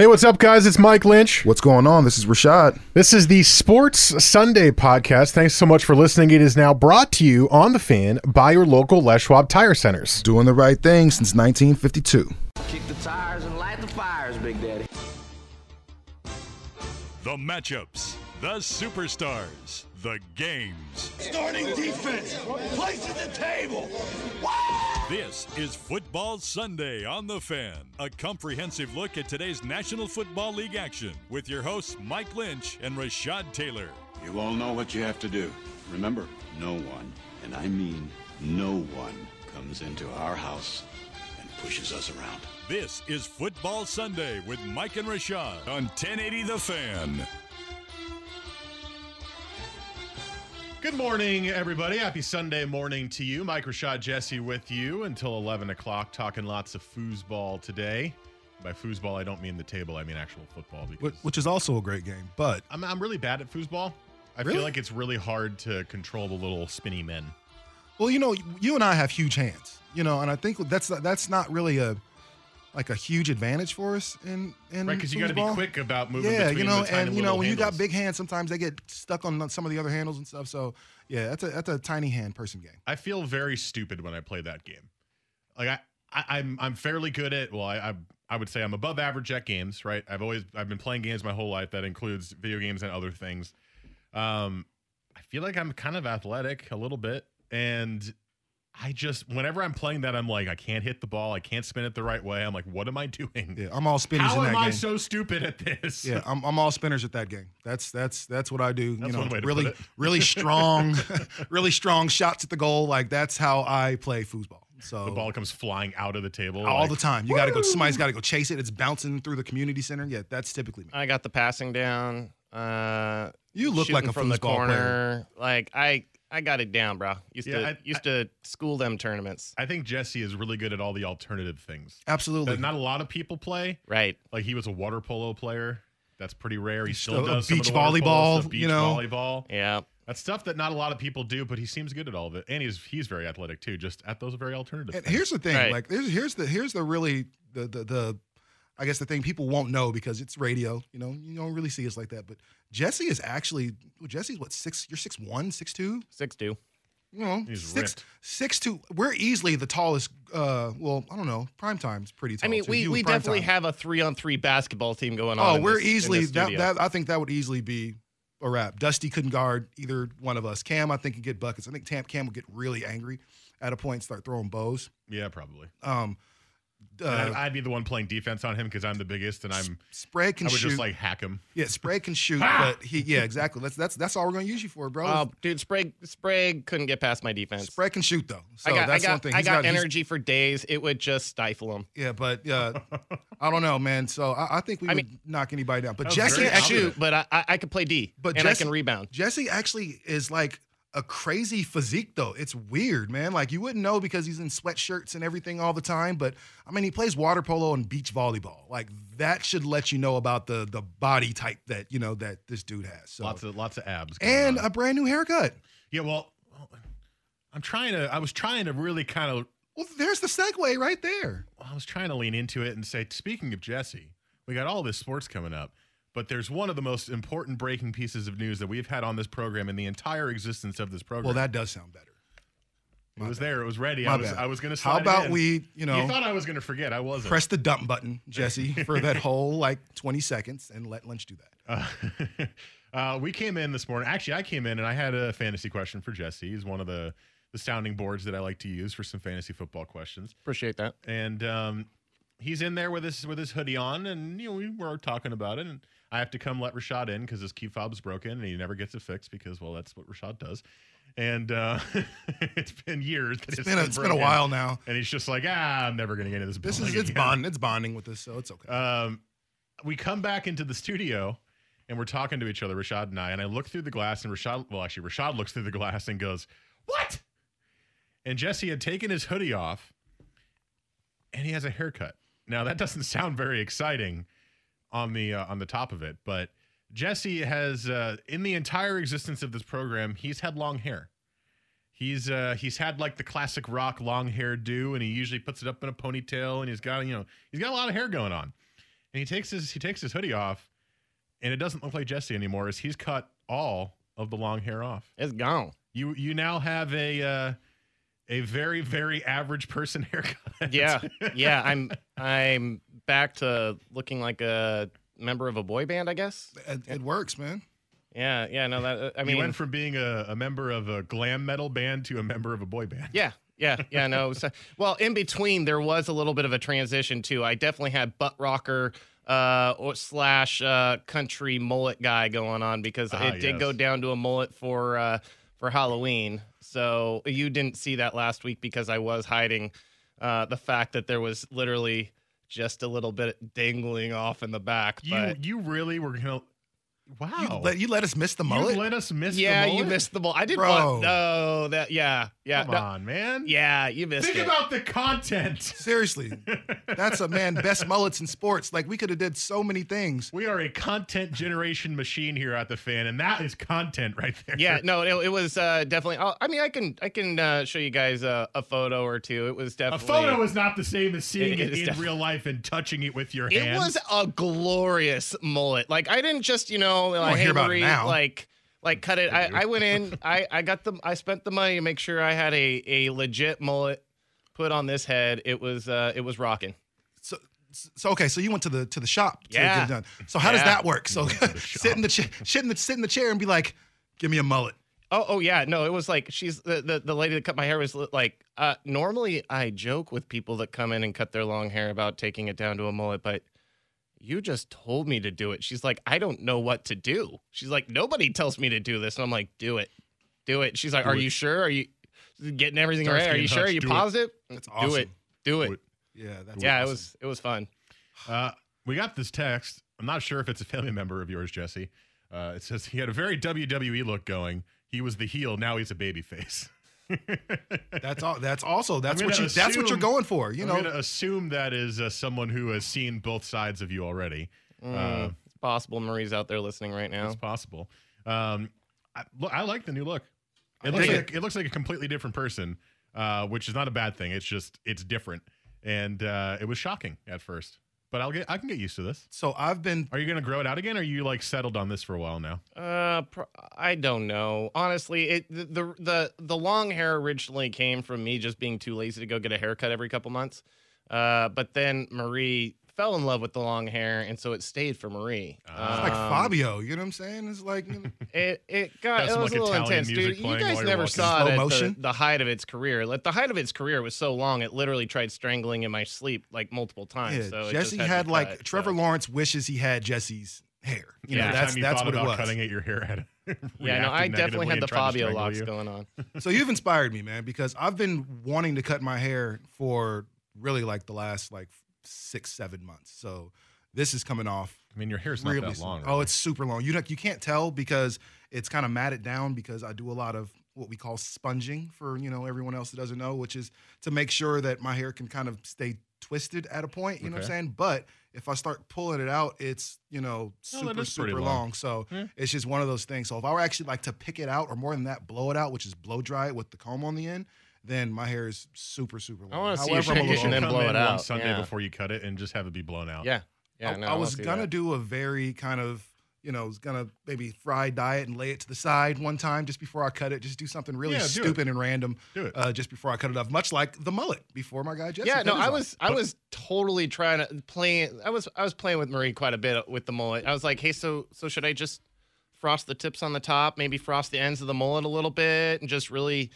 Hey, what's up, guys? It's Mike Lynch. What's going on? This is Rashad. This is the Sports Sunday podcast. Thanks so much for listening. It is now brought to you on the fan by your local Les Schwab Tire Centers. Doing the right thing since 1952. Kick the tires and light the fires, Big Daddy. The matchups, the superstars, the games. Starting defense, places the table. Wow! This is Football Sunday on The Fan, a comprehensive look at today's National Football League action with your hosts Mike Lynch and Rashad Taylor. You all know what you have to do. Remember, no one, and I mean no one, comes into our house and pushes us around. This is Football Sunday with Mike and Rashad on 1080 The Fan. Good morning, everybody. Happy Sunday morning to you. Mike Rashad Jesse with you until 11 o'clock, talking lots of foosball today. By foosball, I don't mean the table, I mean actual football. Because Which, which is also a great game. But I'm, I'm really bad at foosball. I Really? feel like it's really hard to control the little spinny men. well, you know, you and I have huge hands, you know, and I think that's that's not really a like a huge advantage for us in in Right, because you got to be quick about moving Yeah, you know, and you know when you got big hands, sometimes they get stuck on some of the other handles and stuff. So yeah, that's a that's a tiny hand person game. I feel very stupid when I play that game. Like I, I I'm I'm fairly good at well, I, I I would say I'm above average at games, right? I've always I've been playing games my whole life. That includes video games and other things. Um, I feel like I'm kind of athletic a little bit, and I just whenever I'm playing that, I'm like I can't hit the ball, I can't spin it the right way. I'm like, what am I doing? Yeah, I'm all spinners How in am that I game. so stupid at this? yeah, I'm, I'm all spinners at that game. That's that's that's what I do. That's you know, one way to really put it. really strong, really strong shots at the goal. Like that's how I play foosball. So the ball comes flying out of the table all like, the time. You got to go. Somebody's got to go chase it. It's bouncing through the community center. Yeah, that's typically me. I got the passing down. Uh, You look like a from the corner. player. Like I, I got it down, bro. Used Yeah, to I- used to school them tournaments. I think Jesse is really good at all the alternative things. Absolutely. that not a lot of people play. Right. Like he was a water polo player. That's pretty rare. He still Still a does some of beach the water polo volleyball, stuff, beach you know. volleyball. Yeah. That's stuff that not a lot of people do, but he seems good at all of it, and he's he's very athletic too. Just at those very alternative. And things. here's the thing, Right. like here's here's the here's the really the, the the I guess the thing people won't know because it's radio. You know, you don't really see us like that. But Jesse is actually well, Jesse's what six? You're six one, six. Six two. You know, He's six ripped. six two. We're easily the tallest. Uh, well, I don't know. Prime time's pretty tall. I mean, too. we, You we and Prime definitely Time. have a three on three basketball team going on. Oh, in we're this- in easily this that, studio. that. I think that would easily be a wrap. Dusty couldn't guard either one of us. Cam, I think, can get buckets. I think Tam Cam will get really angry at a point and start throwing bows. yeah, probably. Um, And uh, I'd, I'd be the one playing defense on him because I'm the biggest, and I'm Sprague can shoot I would shoot. just like hack him. yeah, spray can shoot, but he yeah, exactly. That's that's that's all we're gonna use you for, bro. Oh, dude, Sprague Sprague couldn't get past my defense. Spray can shoot though. So I got, I that's got, one thing. I He's got, he's- energy for days. It would just stifle him. Yeah, but uh, I don't know, man. So I, I think we I would mean- knock anybody down. But was Jesse very actually, shoot, but I, I, I could play D, But and Jesse- I can rebound. Jesse actually is like a crazy physique though. It's weird, man. Like you wouldn't know because he's in sweatshirts and everything all the time. But I mean, he plays water polo and beach volleyball. Like that should let you know about the the body type that you know that this dude has. So Lots of lots of abs. and on. a brand new haircut. yeah, well, I'm trying to. I was trying to really kind of Well, there's the segue right there. I was trying to lean into it and say, speaking of Jesse, we got all this sports coming up, but there's one of the most important breaking pieces of news that we've had on this program in the entire existence of this program. Well, that does sound better. it was there. It was ready. My I was. bad. I was going to. How about we, you know, you thought I was going to forget. I wasn't. press the dump button, Jesse, for that whole like 20 seconds and let Lynch do that. Uh, uh, we came in this morning. Actually, I came in and I had a fantasy question for Jesse. He's one of the the sounding boards that I like to use for some fantasy football questions. Appreciate that. and um, he's in there with his with his hoodie on, and you know we were talking about it, and I have to come let Rashad in because his key fob's broken, and he never gets it fixed because well, that's what Rashad does. And uh, it's been years. That It's been a, it's been a while now. and he's just like, ah, I'm never gonna get into this. This is it's again." bond it's bonding with us, so it's okay. Um, we come back into the studio and we're talking to each other, Rashad and I, and I look through the glass and Rashad, well, actually, Rashad looks through the glass and goes, What? And Jesse had taken his hoodie off and he has a haircut. Now, that doesn't sound very exciting on the uh, on the top of it, but Jesse has uh, in the entire existence of this program, he's had long hair. He's uh, he's had like the classic rock long hair do, and he usually puts it up in a ponytail, and he's got you know he's got a lot of hair going on. And he takes his he takes his hoodie off, and it doesn't look like Jesse anymore, as he's cut all of the long hair off. It's gone. You you now have a uh, a very very average person haircut. Yeah, yeah. I'm I'm back to looking like a member of a boy band, I guess. It, it works, man. Yeah, yeah. No, that I mean, you mean, went from being a, a member of a glam metal band to a member of a boy band. Yeah, yeah, yeah. No, so, well, in between there was a little bit of a transition too. I definitely had butt rocker uh, or slash uh, country mullet guy going on because Ah, it did yes. go down to a mullet for uh, for Halloween. So you didn't see that last week because I was hiding uh, the fact that there was literally just a little bit dangling off in the back. You but you really were gonna. Wow. You let, you let us miss the mullet. You let us miss. yeah, the you mullet? missed the ball. I didn't Bro. want no that. Yeah, yeah, Come no- on, man. yeah. You missed it. Think it. about the content. Seriously, that's a man best mullets in sports. Like we could have did so many things. We are a content generation machine here at the fan, and that is content right there. Yeah, no, it, it was uh, definitely. i I mean, I can I can uh, show you guys a, a photo or two. It was definitely A photo is not the same as seeing It it, is in def- real life and touching it with your hand. It was a glorious mullet. Like I didn't just you know like hear hey, about it Marie, now. like like cut it. I, I went in. I I got the I spent the money to make sure I had a a legit mullet put on this head. It was uh it was rocking. So, so okay, so you went to the to the shop to Yeah. get it done. So how does that work? So sit in the chair sit in the sit in the chair and be like, "Give me a mullet." Oh, oh yeah, no, it was like she's the, the the lady that cut my hair was like. Uh, normally, I joke with people that come in and cut their long hair about taking it down to a mullet, but you just told me to do it. She's like, I don't know what to do. She's like, nobody tells me to do this, and I'm like, do it, do it. She's like, Do Are it. you sure? Are you getting everything Starts right? Are getting you sure? Are you Do it. That's Do awesome. it. Do it. Do it. Yeah, that's Yeah, it was it was fun. Uh, we got this text. I'm not sure if it's a family member of yours, Jesse. Uh, it says he had a very WWE look going. He was the heel. Now he's a baby face. That's all. That's also that's what you. gonna That's what you're going for. You I'm know, going to assume that is uh, someone who has seen both sides of you already. Uh, It's possible Marie's out there listening right now. It's possible. Um, I, look, I like the new look. It looks like it looks like a completely different person, uh, which is not a bad thing. It's just it's different, and uh, it was shocking at first. But I'll get I can get used to this. so I've been. Are you going to grow it out again? Or are you like settled on this for a while now? Uh, pro- I don't know. Honestly, it the, the the the long hair originally came from me just being too lazy to go get a haircut every couple months. Uh, but then Marie fell in love with the long hair, and so it stayed for Marie. Ah. Like Um, Fabio, you know what I'm saying? It's like you know, It it got Got it was like, a little Italian intense, dude. You guys never saw it at the, the height of its career. Like the height of its career was so long, it literally tried strangling in my sleep like multiple times. yeah, so it just Jesse had, had be like cut, Trevor so. Lawrence wishes he had Jesse's hair. You Yeah. know, that's you that's thought what it was. cutting it, your hair had. Yeah, no, I definitely had the Fabio locks you. going on. So you've inspired me, man, because I've been wanting to cut my hair for really like the last like six, seven months. So this is coming off I mean, your hair's not really that soon. long. Oh, it's super long. You don't, you can't tell because it's kind of matted down because I do a lot of what we call sponging for you know everyone else that doesn't know, which is to make sure that my hair can kind of stay twisted at a point. You know what I'm saying? But if I start pulling it out, it's you know Oh, super is super long. long. So Yeah. it's just one of those things. So if I were actually like to pick it out, or more than that, blow it out, which is blow dry it with the comb on the end, then my hair is super super long. I wanna see you However, I'm a shake it little and then come blow in it one out. Sunday Yeah. before you cut it and just have it be blown out. Yeah, yeah. I, no, I was see gonna that. do a very kind of, you know, was gonna maybe fry diet and lay it to the side one time just before I cut it. Just do something really Yeah, do it. stupid and random. Do it. Uh, just before I cut it off, much like the mullet before my guy Jesse. Yeah, no, I off. was I was totally trying to play. I was I was playing with Marie quite a bit with the mullet. I was like, hey, so so should I just frost the tips on the top, maybe frost the ends of the mullet a little bit, and just really?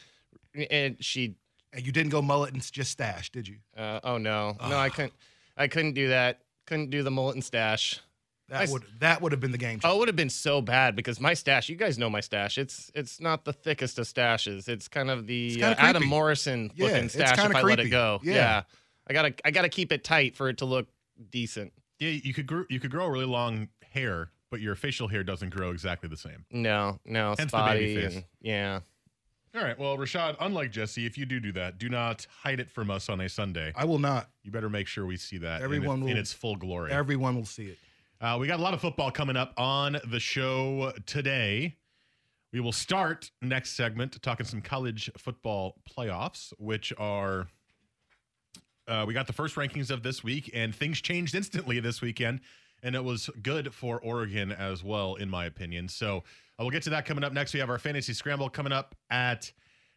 And she, And you didn't go mullet and just stash, did you? uh, oh no, no, I couldn't, I couldn't do that. Couldn't do the mullet and stash. That I s- would that would have been the game. Oh, it would have been so bad because my stash. You guys know my stash. It's it's not the thickest of stashes. It's kind of the uh, Adam. Morrison Yeah, looking it's stash if kinda I let it go. Yeah. Yeah. I gotta I gotta keep it tight for it to look decent. Yeah, you could grow you could grow really long hair, but your facial hair doesn't grow exactly the same. No, no, Hence the baby face. and- yeah. All right. Well, Rashad, unlike Jesse, if you do do that, do not hide it from us on a Sunday. I will not. You better make sure we see that Everyone in, it- will- in its full glory. Everyone will see it. Uh, we got a lot of football coming up on the show today. We will start next segment talking some college football playoffs, which are. Uh, we got the first rankings of this week, and things changed instantly this weekend, and it was good for Oregon as well, in my opinion. So uh, we'll get to that coming up next. We have our fantasy scramble coming up at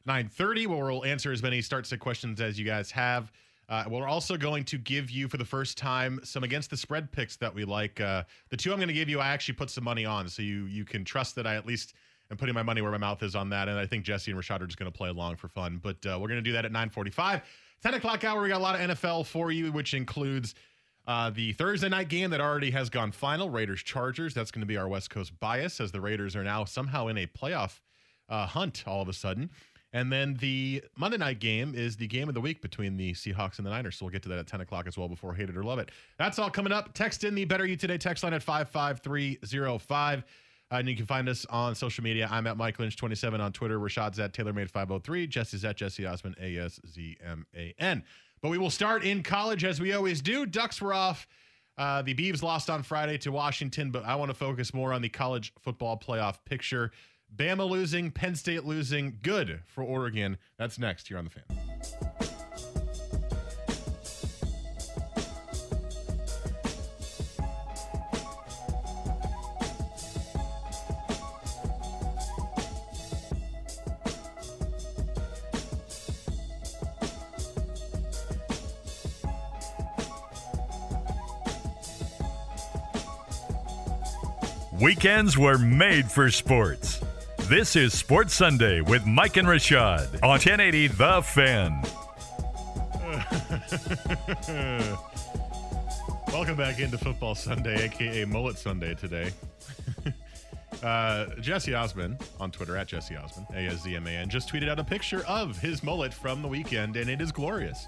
9:30, where we'll answer as many start sit questions as you guys have. Uh, we're also going to give you, for the first time, some against the spread picks that we like. Uh, the two I'm going to give you, I actually put some money on, so you you can trust that I at least am putting my money where my mouth is on that. And I think Jesse and Rashad are just going to play along for fun. But uh, we're going to do that at 9:45, 10 o'clock hour. We got a lot of NFL for you, which includes uh, the Thursday night game that already has gone final, Raiders Chargers. That's going to be our West Coast bias, as the Raiders are now somehow in a playoff uh, hunt all of a sudden. And then the Monday night game is the game of the week between the Seahawks and the Niners. So we'll get to that at 10 o'clock as well before Hate It or Love It. That's all coming up. Text in the Better You Today text line at 55305. Uh, and you can find us on social media. I'm at Mike Lynch27 on Twitter. Rashad's at TaylorMade503. Jesse's at Jesse Aszman, A S Z M A N. But we will start in college as we always do. Ducks were off. Uh, the Beavs lost on Friday to Washington, but I want to focus more on the college football playoff picture. Bama losing, Penn State losing. Good for Oregon. That's next here on the fan. Weekends were made for sports. This is Sports Sunday with Mike and Rashad on 1080 The Fan. Welcome back into Football Sunday, aka Mullet Sunday today. uh, Jesse Aszman on Twitter at Jesse Aszman, A S Z M A N, just tweeted out a picture of his mullet from the weekend, and it is glorious.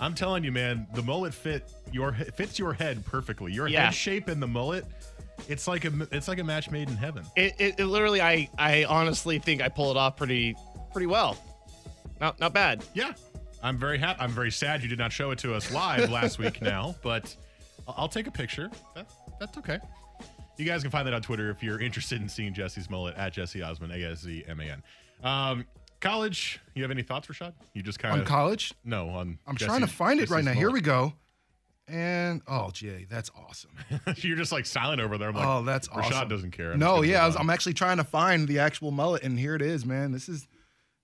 I'm telling you, man, the mullet fit your fits your head perfectly. Your Yeah. head shape and the mullet, it's like a it's like a match made in heaven. It, it, it literally, I, I honestly think I pull it off pretty, pretty well. Not, not bad. Yeah, I'm very happy. I'm very sad you did not show it to us live last week now, but I'll, I'll take a picture. That, that's okay. You guys can find that on Twitter if you're interested in seeing Jesse's mullet at Jesse Aszman, A S Z M A N. Um, college, you have any thoughts, Rashad? You just kind On of college? no on. I'm Jesse- trying to find it right Jesse's now. Here we go. And oh, Jay, that's awesome. you're just like silent over there. I'm like, oh, that's Rashad awesome. doesn't care. I'm no, yeah, I was, i'm actually trying to find the actual mullet, and here it is, man. This is,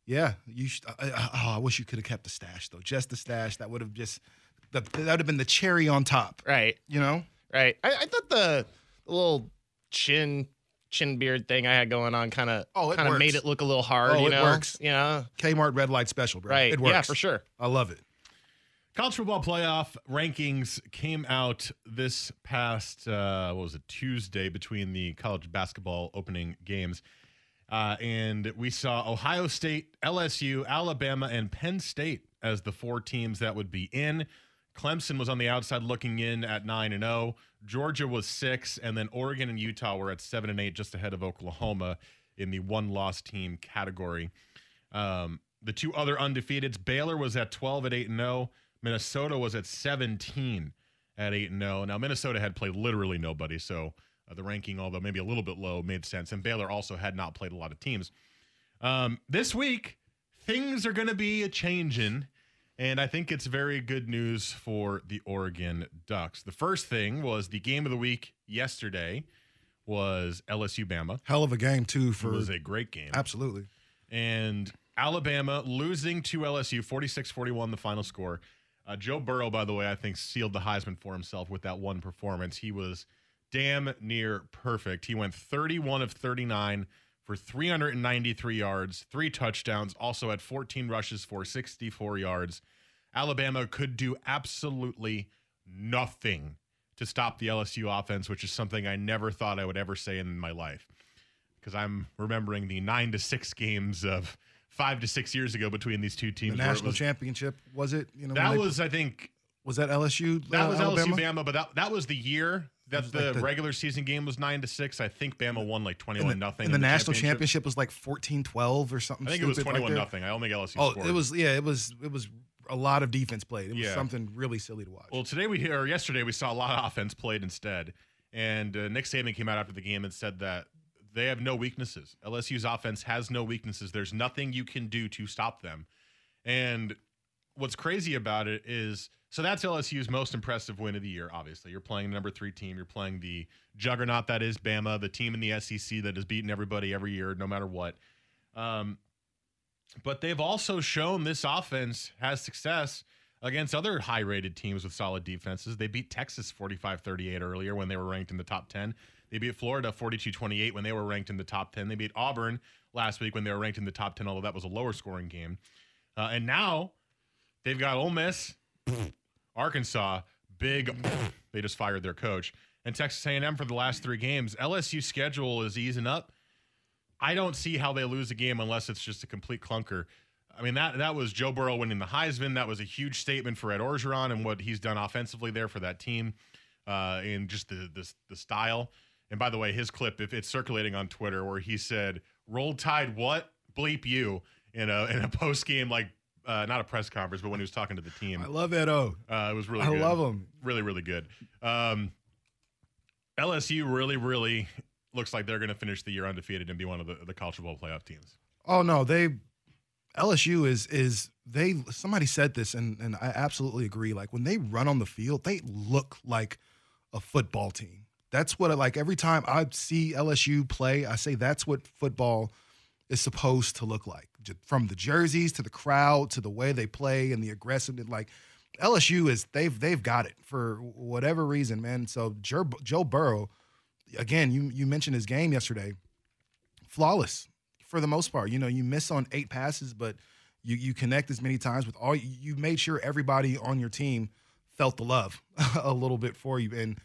yeah. You, sh- I, I, oh, I wish you could have kept the stash though. Just the stash. That would have just, the, that would have been the cherry on top. Right, You know? right. I, I thought the, the little chin, chin beard thing I had going on kind of, Oh, it kind of made it look a little hard. Oh, you it know? works. You know, Kmart red light special, bro. right? It works. Yeah, for sure. I love it. College football playoff rankings came out this past uh, what was it Tuesday between the college basketball opening games, uh, and we saw Ohio State, LSU, Alabama, and Penn State as the four teams that would be in. Clemson was on the outside looking in at nine and zero. Georgia was six, and then Oregon and Utah were at seven and eight, just ahead of Oklahoma in the one loss team category. Um, the two other undefeateds, Baylor was at 12 at 8 and 0. Minnesota was at 17 at 8 and 0. Now Minnesota had played literally nobody, so uh, the ranking, although maybe a little bit low, made sense. And Baylor also had not played a lot of teams. Um, this week, things are going to be a changing, and I think it's very good news for the Oregon Ducks. The first thing was the game of the week yesterday was LSU Bama. Hell of a game too It for was a great game absolutely. and Alabama losing to LSU 46 41, the final score. Uh, Joe Burrow, by the way, I think sealed the Heisman for himself with that one performance. He was damn near perfect. He went 31 of 39 for 393 yards, three touchdowns, also had 14 rushes for 64 yards. Alabama could do absolutely nothing to stop the LSU offense, which is something I never thought I would ever say in my life because I'm remembering the nine to six games of five to six years ago between these two teams. it national was- championship was it? You know, That they- was, I think, Was that LSU? That uh, was Alabama? LSU Bama, but that that was the year that the, like the- regular season game was nine to six. I think Bama won like twenty the, nothing. and the national championship. was like 14-12 or something. I think it was twenty one nothing. I don't think LSU. Oh, scored. it was yeah, it was it was a lot of defense played. It was Yeah. something really silly to watch. Well, today we or yesterday we saw a lot of offense played instead, and uh, Nick Saban came out after the game and said that they have no weaknesses. LSU's offense has no weaknesses. There's nothing you can do to stop them. And what's crazy about it is so that's LSU's most impressive win of the year. Obviously, you're playing the number three team. You're playing the juggernaut that is Bama, the team in the SEC that has beaten everybody every year, no matter what. Um, but they've also shown this offense has success against other high rated teams with solid defenses. They beat Texas 45 38 earlier when they were ranked in the top 10. They beat Florida 42 28 when they were ranked in the top 10. They beat Auburn last week when they were ranked in the top 10, although that was a lower scoring game. Uh, and now they've got Ole Miss, Arkansas, big. they just fired their coach, and Texas A&M for the last three games. LSU schedule is easing up. I don't see how they lose a game unless it's just a complete clunker. I mean that that was Joe Burrow winning the Heisman. That was a huge statement for Ed Orgeron and what he's done offensively there for that team, uh, and just the, the the style. And by the way, his clip, if it's circulating on Twitter, where he said "Roll Tide, what bleep you" in a in a post game like uh, not a press conference, but when he was talking to the team. I love Edo. Uh, it was really I good. love him. Really, really good. Um, LSU really, really looks like they're going to finish the year undefeated and be one of the, the college football playoff teams. Oh no, they LSU is is they somebody said this and and I absolutely agree. Like when they run on the field, they look like a football team. That's what I like every time I see LSU play, I say that's what football is supposed to look like. From the jerseys to the crowd to the way they play and the aggressiveness like LSU is they've they've got it for whatever reason, man. So Joe, Joe Burrow, again, you you mentioned his game yesterday, flawless for the most part. You know, you miss on eight passes, but you you connect as many times with all. You made sure everybody on your team felt the love a little bit for you. And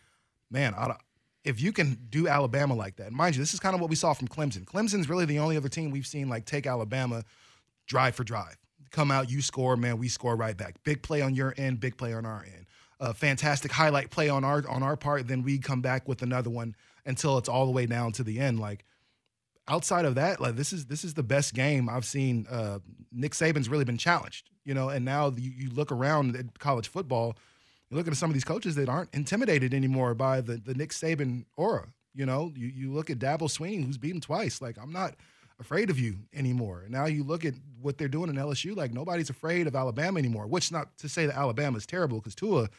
man, I, if you can do Alabama like that, mind you, this is kind of what we saw from Clemson. Clemson's really the only other team we've seen like take Alabama drive for drive. Come out, you score, man, we score right back. Big play on your end, big play on our end. A fantastic highlight play on our on our part, then we come back with another one until it's all the way down to the end. Like outside of that, like this is this is the best game I've seen. Uh, Nick Saban's really been challenged, you know, and now you, you look around at college football, you look at some of these coaches that aren't intimidated anymore by the the Nick Saban aura. You know, you you look at Dabo Swinney, who's beaten twice. Like I'm not afraid of you anymore. And now you look at what they're doing in LSU, like nobody's afraid of Alabama anymore. Which not to say that Alabama is terrible, because Tua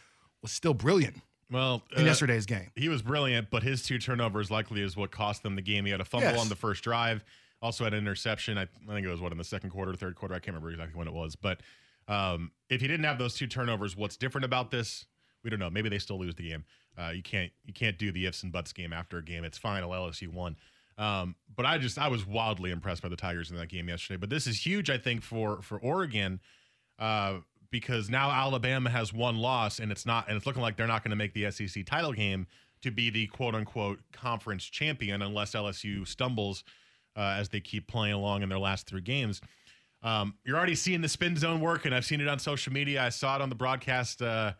was still brilliant Well, in uh, yesterday's game. He was brilliant, but his two turnovers likely is what cost them the game. He had a fumble Yes. on the first drive, also had an interception. I, I think it was what in the second quarter, third quarter. I can't remember exactly when it was. But um, if he didn't have those two turnovers, what's different about this? We don't know. Maybe they still lose the game. Uh, you can't you can't do the ifs and buts game after a game. It's final. LSU won. Um, but I just I was wildly impressed by the Tigers in that game yesterday. But this is huge, I think, for for Oregon uh, because now Alabama has one loss, and it's not, and it's looking like they're not going to make the SEC title game to be the quote unquote conference champion unless LSU stumbles uh, as they keep playing along in their last three games. Um, you're already seeing the spin zone work, and I've seen it on social media. I saw it on the broadcast. Uh,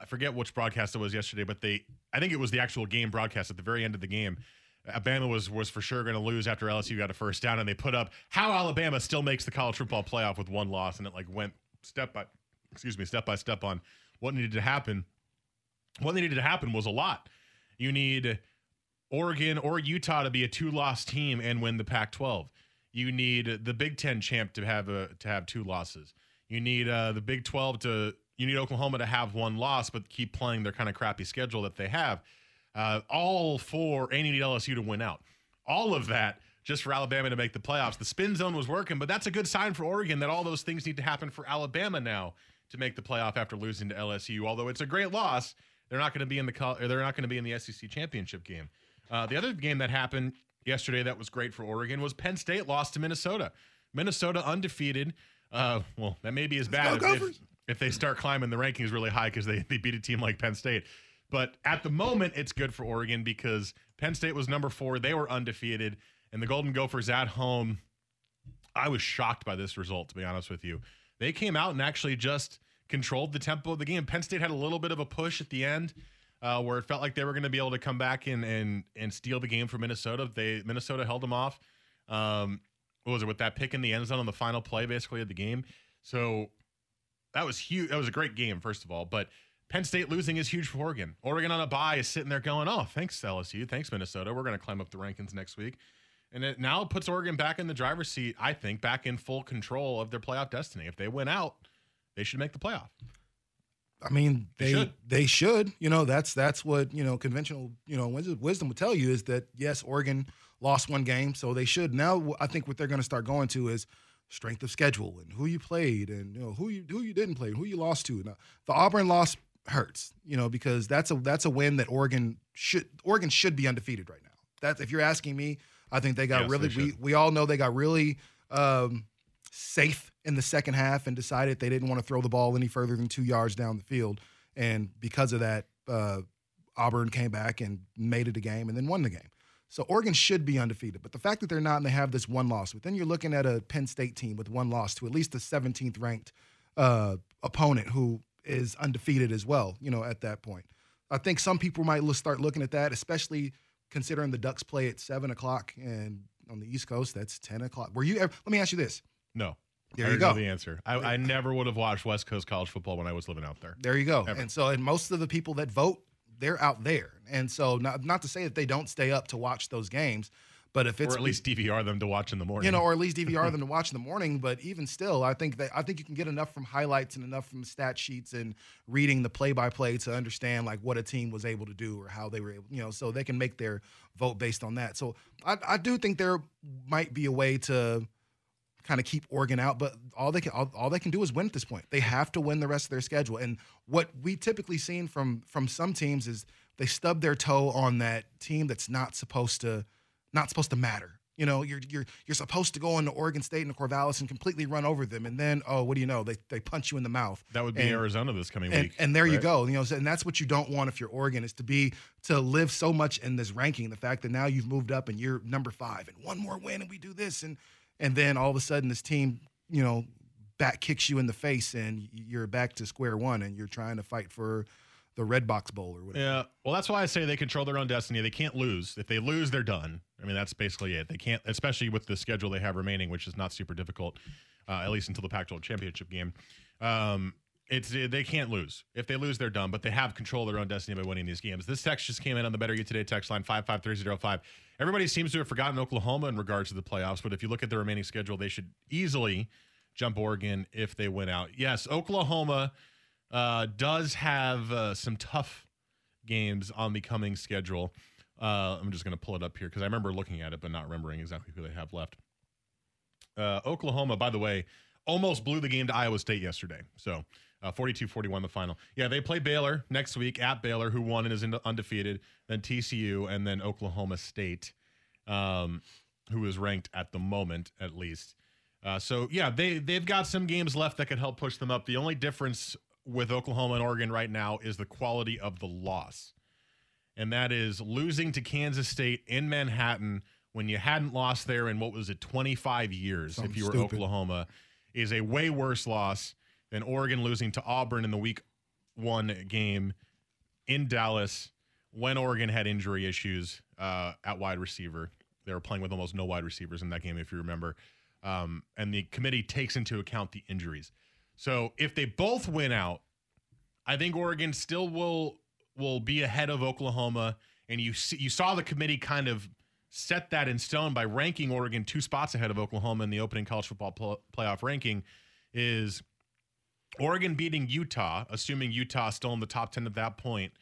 I forget which broadcast it was yesterday, but they, I think it was the actual game broadcast at the very end of the game. Alabama was was for sure going to lose after LSU got a first down, and they put up how Alabama still makes the college football playoff with one loss, and it like went step by, excuse me, step by step on what needed to happen. What needed to happen was a lot. You need Oregon or Utah to be a two-loss team and win the Pac-12. You need the Big Ten champ to have a to have two losses. You need uh, the Big 12 to you need Oklahoma to have one loss, but keep playing their kind of crappy schedule that they have. Uh, all for and you need LSU to win out. All of that just for Alabama to make the playoffs. The spin zone was working, but that's a good sign for Oregon that all those things need to happen for Alabama now to make the playoff after losing to LSU. Although it's a great loss, they're not going to be in the they're not going to be in the SEC championship game. Uh, the other game that happened yesterday that was great for Oregon was Penn State lost to Minnesota. Minnesota undefeated. Uh, well, that may be as bad if, if, if they start climbing the rankings really high because they, they beat a team like Penn State. But at the moment, it's good for Oregon because Penn State was number four. They were undefeated. And the Golden Gophers at home, I was shocked by this result, to be honest with you. They came out and actually just controlled the tempo of the game. Penn State had a little bit of a push at the end. Uh, where it felt like they were going to be able to come back and and and steal the game from Minnesota. They Minnesota held them off. Um, what was it with that pick in the end zone on the final play, basically of the game? So that was huge. That was a great game, first of all. But Penn State losing is huge for Oregon. Oregon on a bye is sitting there going, "Oh, thanks LSU, thanks Minnesota. We're going to climb up the rankings next week." And it now puts Oregon back in the driver's seat. I think back in full control of their playoff destiny. If they win out, they should make the playoff. I mean, They they should. they should. You know, that's that's what you know conventional you know wisdom would tell you is that yes, Oregon lost one game, so they should. Now, I think what they're going to start going to is strength of schedule and who you played and you know who you who you didn't play, who you lost to. Now, the Auburn loss hurts, you know, because that's a that's a win that Oregon should Oregon should be undefeated right now. That's if you're asking me, I think they got Yes, really they we we all know they got really um, safe in the second half and decided they didn't want to throw the ball any further than two yards down the field. And because of that, uh, Auburn came back and made it a game and then won the game. So Oregon should be undefeated. But the fact that they're not and they have this one loss, but then you're looking at a Penn State team with one loss to at least the 17th ranked uh, opponent who is undefeated as well, you know, at that point. I think some people might start looking at that, especially considering the Ducks play at seven o'clock and on the East Coast, that's 10 o'clock. Were you ever, let me ask you this. No. There I you go. the answer. I, I never would have watched West Coast college football when I was living out there. There you go. Ever. And so, and most of the people that vote, they're out there. And so, not not to say that they don't stay up to watch those games, but if it's or at least DVR them to watch in the morning. you know, or at least DVR them to watch in the morning. But even still, I think that I think you can get enough from highlights and enough from stat sheets and reading the play by play to understand like what a team was able to do or how they were able, you know, so they can make their vote based on that. So I, I do think there might be a way to kind of keep Oregon out, but all they can all, all they can do is win at this point. They have to win the rest of their schedule. And what we typically seen from from some teams is they stub their toe on that team that's not supposed to not supposed to matter. You know, you're you're you're supposed to go into Oregon State and Corvallis and completely run over them, and then oh, what do you know? They they punch you in the mouth. that would be And- Arizona this coming and, week. and there you go. You know, and that's what you don't want if you're Oregon is to be to live so much in this ranking. The fact that now you've moved up and you're number five, and one more win, and we do this, and and then all of a sudden this team, you know, back kicks you in the face, and you're back to square one, and you're trying to fight for the Redbox Bowl or whatever. Yeah. Well, that's why I say they control their own destiny. They can't lose. If they lose, they're done. I mean, that's basically it. They can't, especially with the schedule they have remaining, which is not super difficult, uh, at least until the Pac-12 championship game. Um, it's they can't lose. If they lose, they're done. But they have control of their own destiny by winning these games. This text just came in on the Better You Today text line five five three zero five. Everybody seems to have forgotten Oklahoma in regards to the playoffs. But if you look at the remaining schedule, they should easily jump Oregon if they win out. Yes, Oklahoma uh, does have uh, some tough games on the coming schedule. Uh, I'm just going to pull it up here because I remember looking at it, but not remembering exactly who they have left. Uh, Oklahoma, by the way, almost blew the game to Iowa State yesterday. So 42 41 the final. Yeah, they play Baylor next week at Baylor, who won and is undefeated, then TCU, and then Oklahoma State, um, who is ranked at the moment, at least. Uh, so yeah, they they've got some games left that could help push them up. The only difference with Oklahoma and Oregon right now is the quality of the loss, and that is losing to Kansas State in Manhattan when you hadn't lost there in what was it 25 years Something if you were stupid. Oklahoma is a way worse loss than Oregon losing to Auburn in the week one game in Dallas when Oregon had injury issues uh, at wide receiver. They were playing with almost no wide receivers in that game, if you remember. Um, and the committee takes into account the injuries. So if they both win out, I think Oregon still will will be ahead of Oklahoma. And you see, you saw the committee kind of set that in stone by ranking Oregon two spots ahead of Oklahoma in the opening college football pl- playoff ranking. Is Oregon beating Utah, assuming Utah still in the top 10 at that point,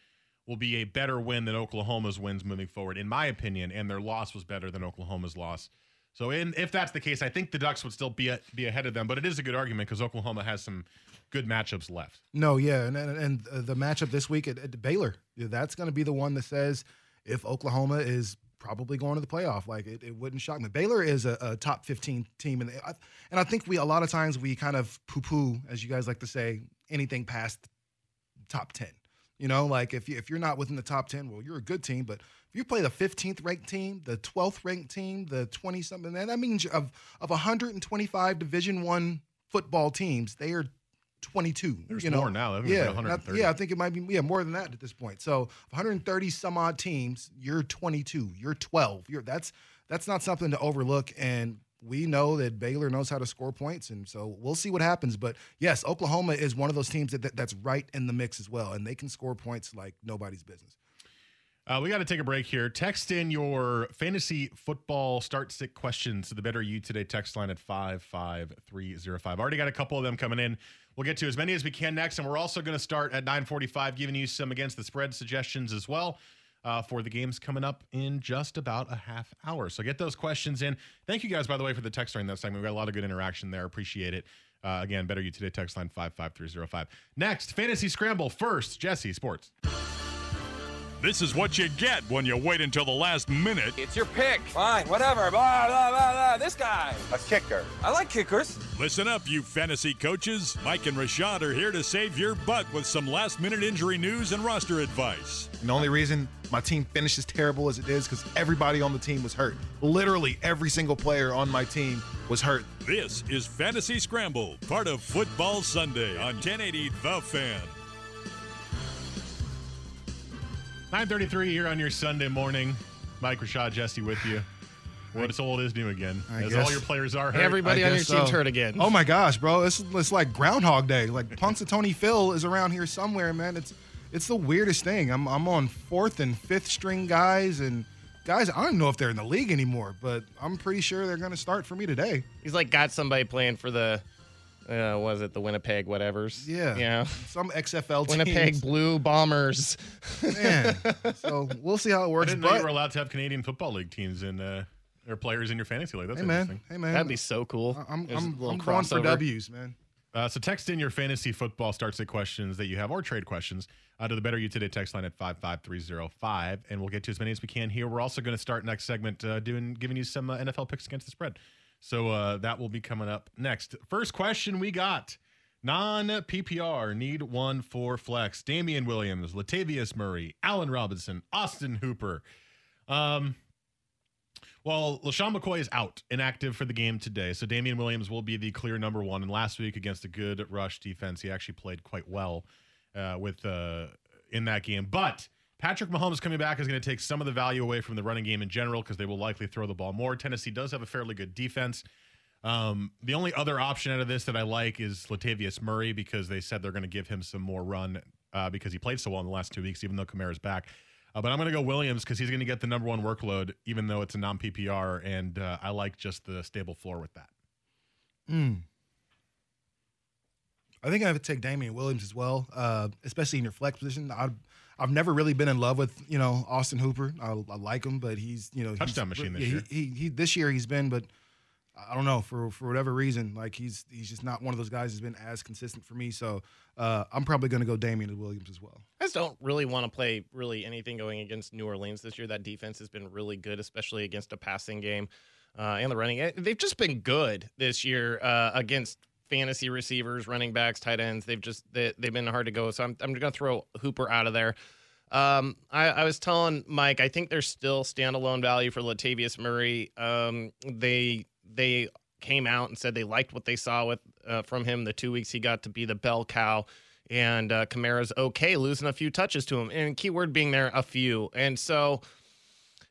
will be a better win than Oklahoma's wins moving forward, in my opinion. And their loss was better than Oklahoma's loss. So, in, if that's the case, I think the Ducks would still be a, be ahead of them. But it is a good argument because Oklahoma has some good matchups left. No, yeah, and and, and uh, the matchup this week at, at Baylor, that's going to be the one that says if Oklahoma is probably going to the playoff. Like it, it wouldn't shock me. Baylor is a, a top fifteen team, and I, and I think we a lot of times we kind of poo poo, as you guys like to say, anything past top ten. You know, like if you if you're not within the top ten, well, you're a good team, but if you play the 15th ranked team, the 12th ranked team, the 20 something, that means of of 125 Division One football teams, they are 22. There's you know? more now. I think it's Yeah, like 130. yeah, I think it might be yeah more than that at this point. So 130 some odd teams. You're 22. You're 12. You're that's that's not something to overlook. And we know that Baylor knows how to score points, and so we'll see what happens. But yes, Oklahoma is one of those teams that, that that's right in the mix as well, and they can score points like nobody's business. Uh, we got to take a break here. Text in your fantasy football start sick questions to the Better You Today text line at 55305. Already got a couple of them coming in. We'll get to as many as we can next. And we're also going to start at 945, giving you some against the spread suggestions as well uh, for the games coming up in just about a half hour. So get those questions in. Thank you guys, by the way, for the text during that segment. We got a lot of good interaction there. Appreciate it. Uh, again, Better You Today text line 55305. Next, Fantasy Scramble. First, Jesse, sports. This is what you get when you wait until the last minute. It's your pick. Fine, whatever. Blah, blah, blah, blah. This guy. A kicker. I like kickers. Listen up, you fantasy coaches. Mike and Rashad are here to save your butt with some last minute injury news and roster advice. And the only reason my team finishes terrible as it is because everybody on the team was hurt. Literally every single player on my team was hurt. This is Fantasy Scramble, part of Football Sunday on 1080 The Fan. 933 here on your Sunday morning. Mike Rashad Jesse with you. What's old is new again. I as guess. all your players are hurt. Everybody I on your guess team's so. hurt again. Oh my gosh, bro! It's, it's like Groundhog Day. Like Punxsutawney Phil is around here somewhere, man. It's it's the weirdest thing. I'm I'm on fourth and fifth string guys and guys. I don't know if they're in the league anymore, but I'm pretty sure they're going to start for me today. He's like got somebody playing for the, uh, was it the Winnipeg whatevers? Yeah, Yeah. Some XFL team. Winnipeg. Blue Bombers. man. So we'll see how it I works. didn't know you were allowed to have Canadian Football League teams and uh, or players in your fantasy league. That's hey man, interesting. hey man, That'd be so cool. I'm There's a I'm, I'm going for. W's, man. Uh, so text in your fantasy football start sit questions that you have or trade questions uh, to the Better You Today text line at 55305, and we'll get to as many as we can here. We're also going to start next segment uh, doing giving you some uh, NFL picks against the spread. So uh, that will be coming up next. First question we got. Non PPR need one for flex. Damien Williams, Latavius Murray, Allen Robinson, Austin Hooper. Um, well, LeSean McCoy is out, inactive for the game today. So Damien Williams will be the clear number one. And last week against a good rush defense, he actually played quite well uh, with uh, in that game. But Patrick Mahomes coming back is going to take some of the value away from the running game in general because they will likely throw the ball more. Tennessee does have a fairly good defense. Um, the only other option out of this that I like is Latavius Murray because they said they're going to give him some more run uh, because he played so well in the last two weeks, even though Kamara's back. Uh, but I'm going to go Williams because he's going to get the number one workload, even though it's a non PPR, and uh, I like just the stable floor with that. Mm. I think I would take Damien Williams as well, uh, especially in your flex position. I, I've never really been in love with you know Austin Hooper. I, I like him, but he's you know he's- Touchdown machine this yeah, year. He, he, he this year he's been, but I don't know for for whatever reason, like he's he's just not one of those guys who's been as consistent for me. So uh, I'm probably going to go Damien Williams as well. I just don't really want to play really anything going against New Orleans this year. That defense has been really good, especially against a passing game uh, and the running. They've just been good this year uh, against fantasy receivers, running backs, tight ends. They've just they, they've been hard to go. So I'm I'm going to throw Hooper out of there. Um, I, I was telling Mike, I think there's still standalone value for Latavius Murray. Um, they they came out and said they liked what they saw with uh, from him the two weeks he got to be the bell cow. And uh, Kamara's okay losing a few touches to him, and keyword being there a few. And so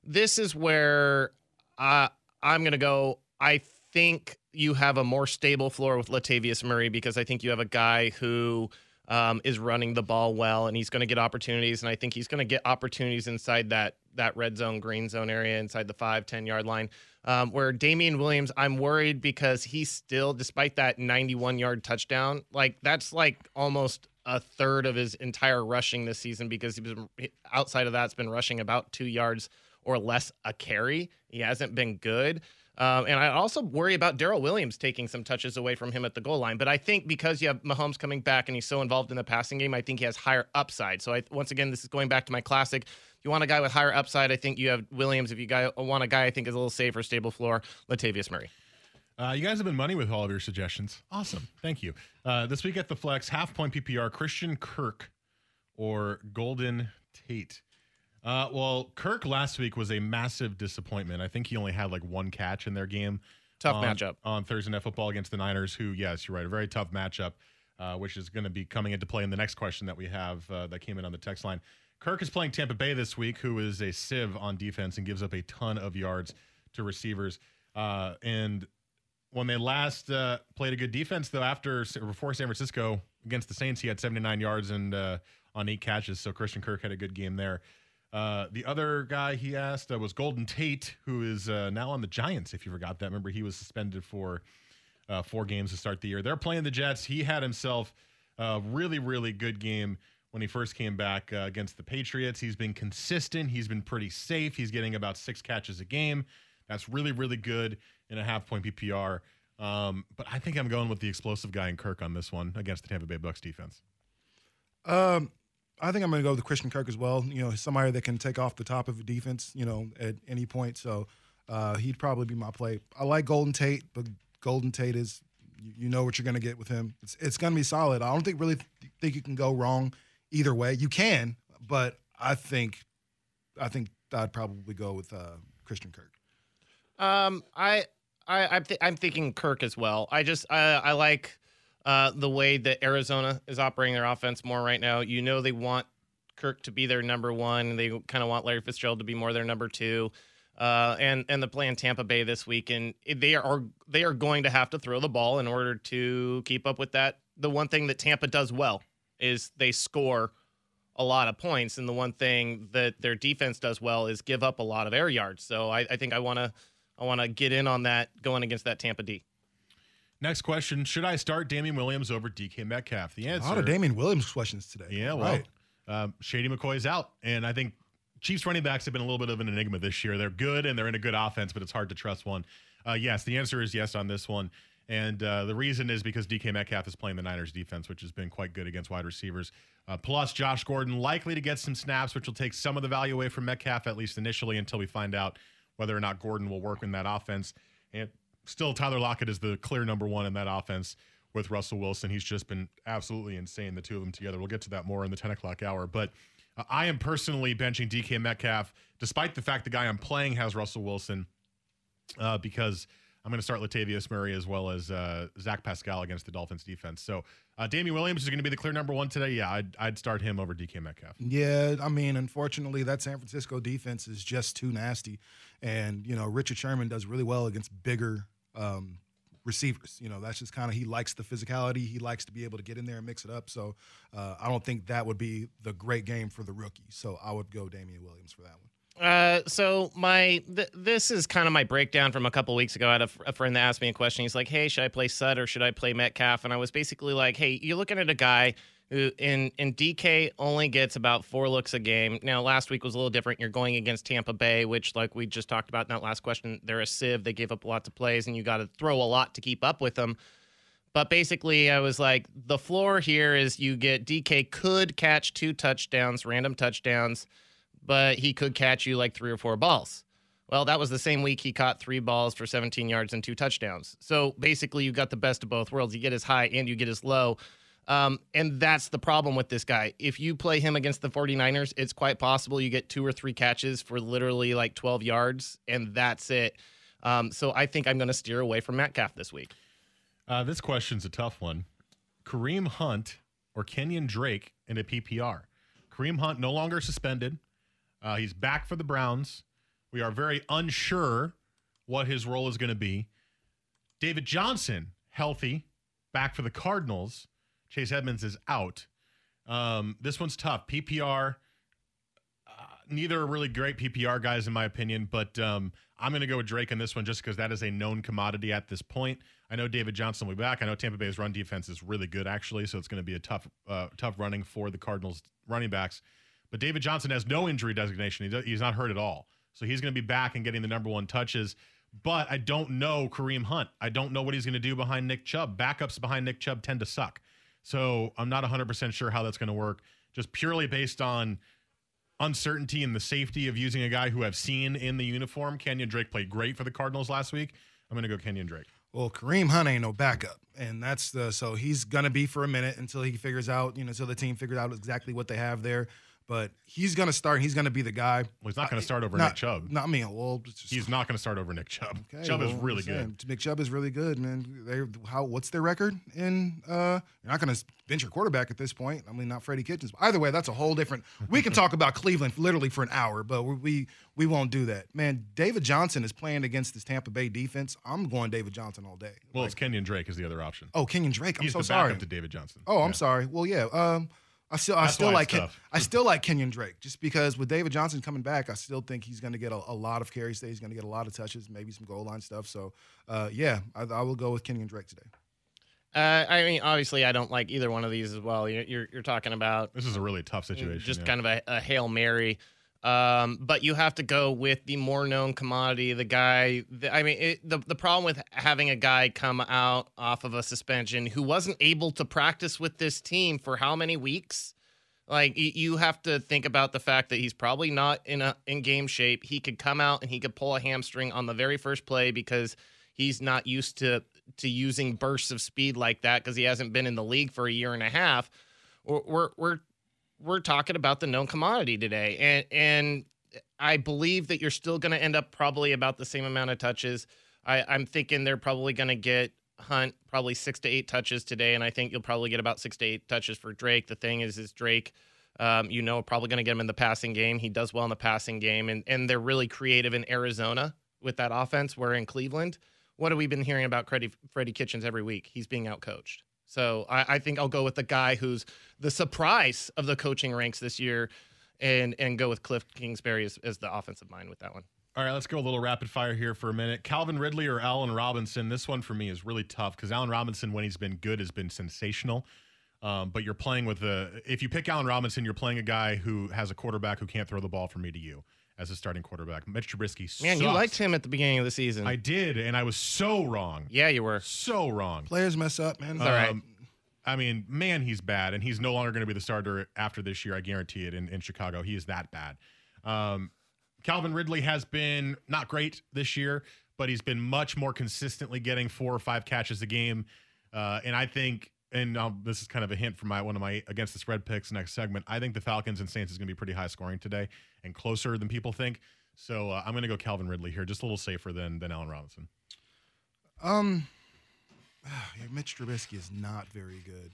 this is where uh, I'm going to go. I think you have a more stable floor with Latavius Murray because I think you have a guy who um, is running the ball well and he's going to get opportunities. And I think he's going to get opportunities inside that that red zone, green zone area, inside the five, 10 yard line. Um, where Damien Williams, I'm worried because he's still, despite that 91 yard touchdown, like that's like almost a third of his entire rushing this season because he was outside of that, it's been rushing about two yards or less a carry. He hasn't been good. Um, and I also worry about Darrel Williams taking some touches away from him at the goal line. But I think because you have Mahomes coming back and he's so involved in the passing game, I think he has higher upside. So I, once again, this is going back to my classic. If you want a guy with higher upside, I think you have Williams. If you guy, want a guy I think is a little safer, stable floor, Latavius Murray. Uh, you guys have been money with all of your suggestions. Awesome. Thank you. Uh, this week at the Flex, half point PPR, Christian Kirk or Golden Tate. Uh, well, Kirk last week was a massive disappointment. I think he only had like one catch in their game. Tough on, matchup. on Thursday Night Football against the Niners, who, yes, you're right, a very tough matchup. uh, which is going to be coming into play in the next question that we have uh, that came in on the text line. Kirk is playing Tampa Bay this week, who is a sieve on defense and gives up a ton of yards to receivers. Uh, and when they last uh, played a good defense, though, after before San Francisco against the Saints, he had 79 yards and uh, on eight catches. So Christian Kirk had a good game there. Uh, the other guy he asked uh, was Golden Tate, who is uh, now on the Giants. If you forgot that, remember he was suspended for uh, four games to start the year. They're playing the Jets. He had himself a really, really good game when he first came back uh, against the Patriots. He's been consistent. He's been pretty safe. He's getting about six catches a game. That's really, really good in a half point PPR. Um, but I think I'm going with the explosive guy in Kirk on this one against the Tampa Bay Bucks defense. Um, I think I'm going to go with Christian Kirk as well. You know, somebody that can take off the top of a defense, you know, at any point. So uh, he'd probably be my play. I like Golden Tate, but Golden Tate is, you know what you're going to get with him. It's, it's going to be solid. I don't think really th- think you can go wrong either way. You can, but I think, I think I'd probably go with uh, Christian Kirk. Um, I, I, I'm, th- I'm thinking Kirk as well. I just, I, I like uh, the way that Arizona is operating their offense more right now. You know, they want Kirk to be their number one. They kind of want Larry Fitzgerald to be more their number two. Uh, and and the play in Tampa Bay this week, and they are they are going to have to throw the ball in order to keep up with that. The one thing that Tampa does well is they score a lot of points, and the one thing that their defense does well is give up a lot of air yards. So I, I think I want to I want to get in on that going against that Tampa D. Next question: Should I start Damien Williams over DK Metcalf? The answer: A lot of Damien Williams questions today. Yeah, well, right. um, Shady McCoy's out, and I think Chiefs running backs have been a little bit of an enigma this year. They're good and they're in a good offense, but it's hard to trust one. Uh, yes, the answer is yes on this one. And uh, the reason is because DK Metcalf is playing the Niners defense, which has been quite good against wide receivers. Uh, plus, Josh Gordon likely to get some snaps, which will take some of the value away from Metcalf, at least initially, until we find out whether or not Gordon will work in that offense. And still, Tyler Lockett is the clear number one in that offense with Russell Wilson. He's just been absolutely insane, the two of them together. We'll get to that more in the 10 o'clock hour. But uh, I am personally benching DK Metcalf, despite the fact the guy I'm playing has Russell Wilson, uh, because I'm going to start Latavius Murray as well as uh, Zach Pascal against the Dolphins defense. So uh, Damien Williams is going to be the clear number one today. Yeah, I'd, I'd start him over DK Metcalf. Yeah, I mean, unfortunately, that San Francisco defense is just too nasty, and you know Richard Sherman does really well against bigger um, receivers. You know, that's just kind of he likes the physicality. He likes to be able to get in there and mix it up. So uh, I don't think that would be the great game for the rookie. So I would go Damien Williams for that one. Uh, so my th- this is kind of my breakdown from a couple weeks ago. I had a, f- a friend that asked me a question. He's like, "Hey, should I play Sud or should I play Metcalf?" And I was basically like, "Hey, you're looking at a guy who in in DK only gets about four looks a game. Now, last week was a little different. You're going against Tampa Bay, which, like we just talked about in that last question, they're a sieve. They gave up lots of plays, and you got to throw a lot to keep up with them." But basically, I was like, the floor here is you get DK could catch two touchdowns, random touchdowns but he could catch you like three or four balls. Well, that was the same week he caught three balls for 17 yards and two touchdowns. So basically, you got the best of both worlds. You get his high and you get his low. Um, and that's the problem with this guy. If you play him against the 49ers, it's quite possible you get two or three catches for literally like 12 yards, and that's it. Um, so I think I'm going to steer away from Metcalf this week. Uh, this question's a tough one. Kareem Hunt or Kenyon Drake in a PPR? Kareem Hunt no longer suspended. Uh, he's back for the Browns. We are very unsure what his role is going to be. David Johnson, healthy, back for the Cardinals. Chase Edmonds is out. Um, this one's tough. PPR, uh, neither are really great PPR guys, in my opinion, but um, I'm going to go with Drake on this one just because that is a known commodity at this point. I know David Johnson will be back. I know Tampa Bay's run defense is really good, actually, so it's going to be a tough, uh, tough running for the Cardinals running backs. But David Johnson has no injury designation. He's not hurt at all. So he's going to be back and getting the number one touches. But I don't know Kareem Hunt. I don't know what he's going to do behind Nick Chubb. Backups behind Nick Chubb tend to suck. So I'm not 100% sure how that's going to work, just purely based on uncertainty and the safety of using a guy who I've seen in the uniform. Kenyon Drake played great for the Cardinals last week. I'm going to go Kenyon Drake. Well, Kareem Hunt ain't no backup, and that's the so he's gonna be for a minute until he figures out, you know, until the team figures out exactly what they have there. But he's going to start. He's going to be the guy. Well, he's not going to start over not, Nick Chubb. Not me. Well, just, He's not going to start over Nick Chubb. Okay, Chubb is really good. Nick Chubb is really good, man. They how what's their record in? uh You're not going to bench your quarterback at this point. I mean, not Freddie Kitchens. Either way, that's a whole different. We can talk about Cleveland literally for an hour, but we we, we won't do that. Man, David Johnson is playing against this Tampa Bay defense. I'm going David Johnson all day. Well, it's Kenyon Drake is the other option. Oh, Kenyon Drake. I'm He's so the sorry. backup to David Johnson. Oh, I'm Yeah. sorry. Well, yeah. Um, I still, I still like, Ken. I still like Kenyon Drake, just because with David Johnson coming back, I still think he's going to get a, a lot of carries. Today. He's going to get a lot of touches, maybe some goal line stuff. So, uh, yeah, I, I will go with Kenyon Drake today. Uh, I mean, obviously, I don't like either one of these as well. You're you're, you're talking about This is a really tough situation. just yeah. kind of a, a hail mary. Um, but you have to go with the more known commodity, the guy. The, I mean, it, the the problem with having a guy come out off of a suspension who wasn't able to practice with this team for how many weeks? Like you have to think about the fact that he's probably not in a in game shape. He could come out and he could pull a hamstring on the very first play because he's not used to to using bursts of speed like that because he hasn't been in the league for a year and a half. We're we're we're, we're talking about the known commodity today, and and I believe that you're still going to end up probably about the same amount of touches. I, I'm thinking they're probably going to get Hunt probably six to eight touches today, and I think you'll probably get about six to eight touches for Drake. The thing is, is Drake, um, you know, probably going to get him in the passing game. He does well in the passing game, and and they're really creative in Arizona with that offense. Where in Cleveland, what have we been hearing about Freddie, Freddie Kitchens every week? He's being outcoached. So I, I think I'll go with the guy who's the surprise of the coaching ranks this year, and and go with Cliff Kingsbury as, as the offensive mind with that one. All right, let's go a little rapid fire here for a minute. Calvin Ridley or Allen Robinson? This one for me is really tough because Allen Robinson, when he's been good, has been sensational. Um, but you're playing with a. If you pick Allen Robinson, you're playing a guy who has a quarterback who can't throw the ball from me to you as a starting quarterback. Mitch Trubisky. Man, you liked him at the beginning of the season. I did, and I was so wrong. yeah, you were. So wrong. Players mess up, man. all right. Um, I mean, man, he's bad, and he's no longer going to be the starter after this year. I guarantee it. In, in Chicago, he is that bad. Um, Calvin Ridley has been not great this year, but he's been much more consistently getting four or five catches a game. Uh, and I think, and um, this is kind of a hint for my one of my against the spread picks next segment. I think the Falcons and Saints is going to be pretty high scoring today and closer than people think. So uh, I'm going to go Calvin Ridley here, just a little safer than than Allen Robinson. Um, yeah, Mitch Trubisky is not very good.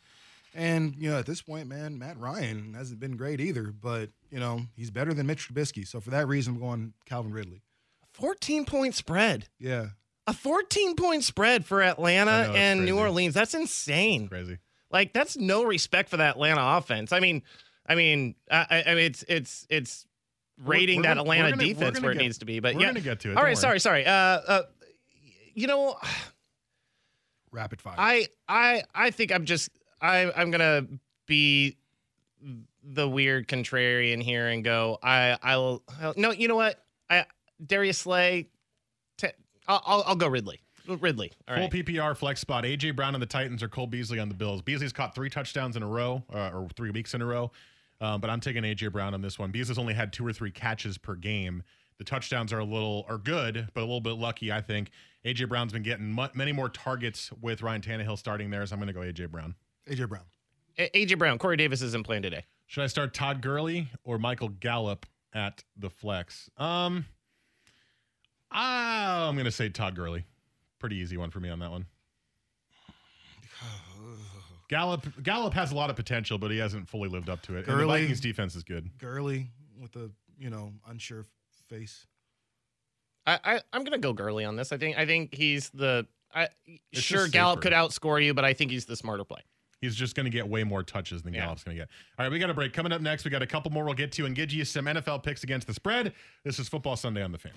And, you know, at this point, man, Matt Ryan hasn't been great either, but, you know, he's better than Mitch Trubisky. So for that reason, I'm going Calvin Ridley. 14 point spread. Yeah. A 14 point spread for Atlanta know, and New. Orleans. That's insane. Crazy. Like that's no respect for that Atlanta offense. I mean, I mean, I, I mean, it's it's it's rating we're that gonna- Atlanta gonna- defense where it get- needs to be. But we're yeah, gonna get to it, All right, sorry, sorry. Uh, uh, you know, Rapid fire. I I I think I'm just I I'm gonna be the weird contrarian here and go. I I'll no. You know what? I Darius Slay. T- I'll, I'll I'll go Ridley. Ridley. All Full right. PPR flex spot. AJ Brown on the Titans or Cole Beasley on the Bills. Beasley's caught three touchdowns in a row, uh, or three weeks in a row. Um, but I'm taking AJ Brown on this one. Beasley's only had two or three catches per game. The touchdowns are a little are good, but a little bit lucky, I think. AJ Brown's been getting mu- many more targets with Ryan Tannehill starting there, so I'm going to go AJ Brown. AJ Brown. A- AJ Brown. Corey Davis isn't playing today. Should I start Todd Gurley or Michael Gallup at the flex? Um, I'm going to say Todd Gurley. Pretty easy one for me on that one. Gallup Gallup has a lot of potential, but he hasn't fully lived up to it. And the Vikings defense is good. Gurley with a, you know, unsure face. I, I I'm gonna go Gurley on this. I think I think he's the. I, It's sure, just Gallup could outscore you, but I think he's the smarter play. He's just going to get way more touches than Yeah. Gallup's going to get. All right, we got a break. Coming up next, we got a couple more we'll get to and give you some NFL picks against the spread. This is Football Sunday on the Fan.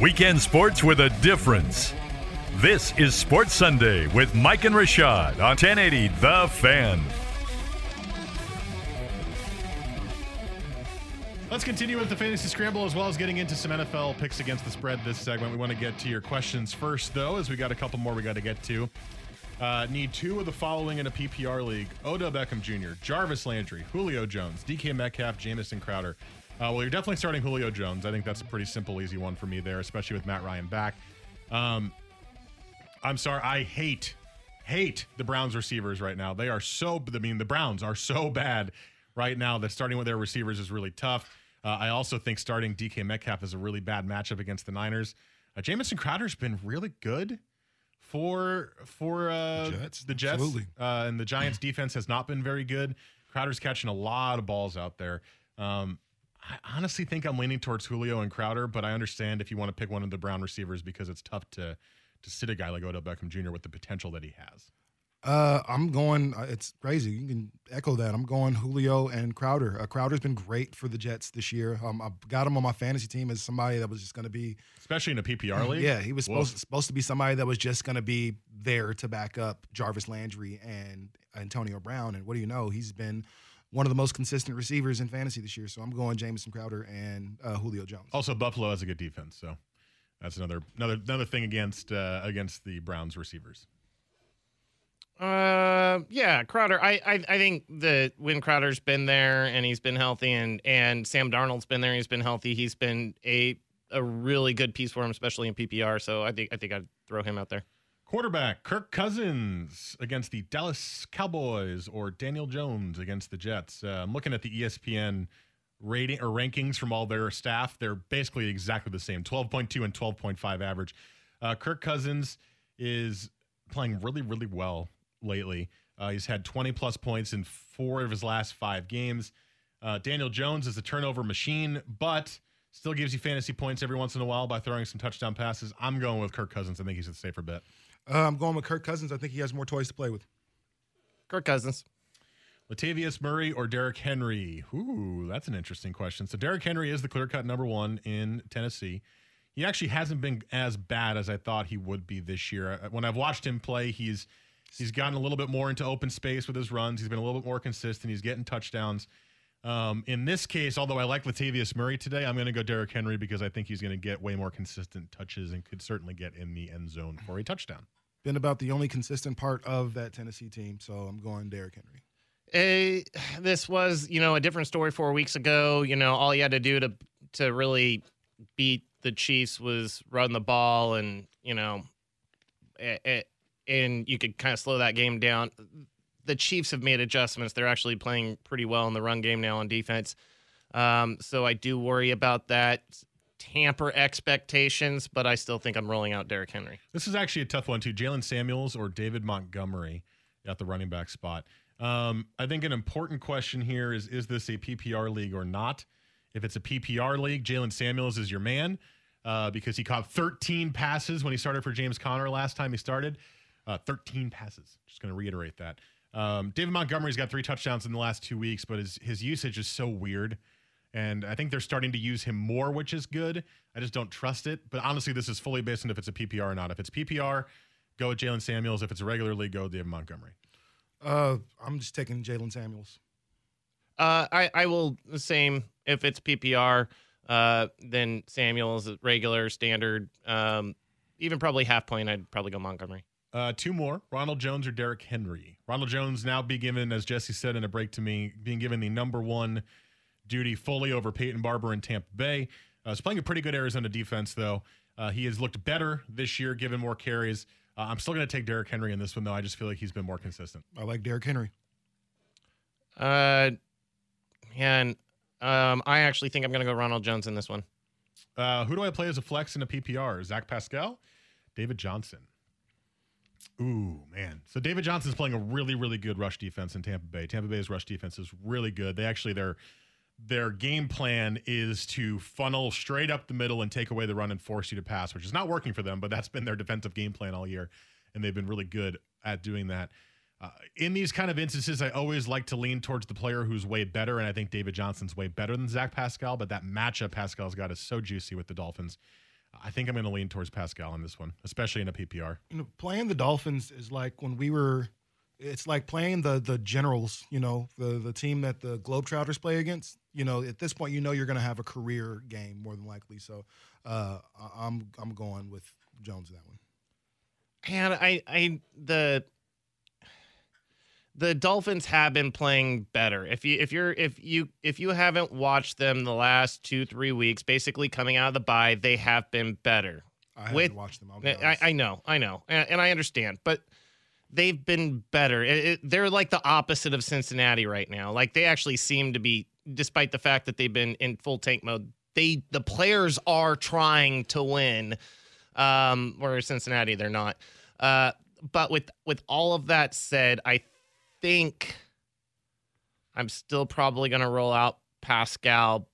Weekend sports with a difference. This is Sports Sunday with Mike and Rashad on 1080 The Fan. Let's continue with the fantasy scramble as well as getting into some NFL picks against the spread this segment. We want to get to your questions first, though, as we got a couple more we got to get to. Uh, need two of the following in a PPR league Odell Beckham Jr., Jarvis Landry, Julio Jones, DK Metcalf, Jamison Crowder. Uh, well, you're definitely starting Julio Jones. I think that's a pretty simple, easy one for me there, especially with Matt Ryan back. Um, I'm sorry. I hate, hate the Browns receivers right now. They are so. I mean, the Browns are so bad right now that starting with their receivers is really tough. Uh, I also think starting DK Metcalf is a really bad matchup against the Niners. Uh, Jamison Crowder's been really good for for uh, Jets, the Jets, absolutely. uh, and the Giants' defense has not been very good. Crowder's catching a lot of balls out there. Um, I honestly think I'm leaning towards Julio and Crowder, but I understand if you want to pick one of the Brown receivers because it's tough to to sit a guy like Odell Beckham Jr. with the potential that he has. Uh, I'm going. Uh, it's crazy. You can echo that. I'm going Julio and Crowder. Uh, Crowder's been great for the Jets this year. Um, I got him on my fantasy team as somebody that was just going to be, especially in a PPR league. Yeah, he was supposed supposed to be somebody that was just going to be there to back up Jarvis Landry and Antonio Brown. And what do you know? He's been one of the most consistent receivers in fantasy this year. So I'm going Jamison Crowder and uh, Julio Jones. Also, Buffalo has a good defense, so that's another another another thing against uh, against the Browns receivers. Uh, yeah, Crowder. I, I, I think that when Crowder's been there and he's been healthy, and and Sam Darnold's been there, and he's been healthy. He's been a a really good piece for him, especially in PPR. So I think I think I'd throw him out there. Quarterback Kirk Cousins against the Dallas Cowboys or Daniel Jones against the Jets. Uh, I'm looking at the ESPN rating or rankings from all their staff. They're basically exactly the same 12.2 and 12.5 average. Uh, Kirk Cousins is playing really, really well lately. Uh, he's had 20 plus points in four of his last five games. Uh, Daniel Jones is a turnover machine, but still gives you fantasy points every once in a while by throwing some touchdown passes. I'm going with Kirk Cousins. I think he's a safer bet. Uh, I'm going with Kirk Cousins. I think he has more toys to play with. Kirk Cousins. Latavius Murray or Derrick Henry? Ooh, that's an interesting question. So Derrick Henry is the clear cut number one in Tennessee. He actually hasn't been as bad as I thought he would be this year. Uh, When I've watched him play, he's he's gotten a little bit more into open space with his runs. He's been a little bit more consistent. He's getting touchdowns. Um, in this case, although I like Latavius Murray today, I'm going to go Derrick Henry because I think he's going to get way more consistent touches and could certainly get in the end zone for a touchdown. Been about the only consistent part of that Tennessee team. So I'm going Derrick Henry. Uh, this was, you know, a different story four weeks ago. You know, all you had to do to to really beat the Chiefs was run the ball, and you know, eh, eh, and you could kind of slow that game down. The Chiefs have made adjustments; they're actually playing pretty well in the run game now on defense. Um, so I do worry about that. Tamper expectations, but I still think I'm rolling out Derrick Henry. This is actually a tough one too. Jaylen Samuels or David Montgomery at the running back spot. Um, I think an important question here is: Is this a PPR league or not? If it's a PPR league, Jaylen Samuels is your man uh, because he caught 13 passes when he started for James Conner last time he started. Uh, 13 passes. Just going to reiterate that. Um, David Montgomery's got three touchdowns in the last two weeks, but his his usage is so weird. And I think they're starting to use him more, which is good. I just don't trust it. But honestly, this is fully based on if it's a PPR or not. If it's PPR, go with Jaylen Samuels. If it's a regular league, go with David Montgomery. Uh, I'm just taking Jaylen Samuels. Uh, I I will the same if it's PPR. Uh, then Samuel's regular standard. Um, even probably half point. I'd probably go Montgomery. Uh, two more: Ronald Jones or Derrick Henry. Ronald Jones now be given, as Jesse said in a break to me, being given the number one duty fully over Peyton Barber in Tampa Bay. Uh, he's playing a pretty good Arizona defense, though. Uh, he has looked better this year, given more carries. Uh, I'm still going to take Derrick Henry in this one, though. I just feel like he's been more consistent. I like Derrick Henry. Uh, and um, I actually think I'm going to go Ronald Jones in this one. Uh, who do I play as a flex in a PPR? Zach Pascal, David Johnson. Ooh, man. So David Johnson's playing a really, really good rush defense in Tampa Bay. Tampa Bay's rush defense is really good. They actually their their game plan is to funnel straight up the middle and take away the run and force you to pass, which is not working for them, but that's been their defensive game plan all year, and they've been really good at doing that. Uh, in these kind of instances, I always like to lean towards the player who's way better, and I think David Johnson's way better than Zach Pascal. But that matchup Pascal's got is so juicy with the Dolphins. I think I'm going to lean towards Pascal on this one, especially in a PPR. You know, playing the Dolphins is like when we were. It's like playing the the Generals. You know, the the team that the Globetrotters play against. You know, at this point, you know you're going to have a career game more than likely. So, uh, I- I'm I'm going with Jones in that one. And I, I the the Dolphins have been playing better. If you if you're if you if you haven't watched them the last two three weeks, basically coming out of the bye, they have been better. I haven't with watched them. I. I know, I know, and, and I understand, but they've been better. It- it- they're like the opposite of Cincinnati right now. Like they actually seem to be, despite the fact that they've been in full tank mode. They the players are trying to win, um, whereas Cincinnati they're not. Uh, but with with all of that said, I think I'm still probably going to roll out Pascal.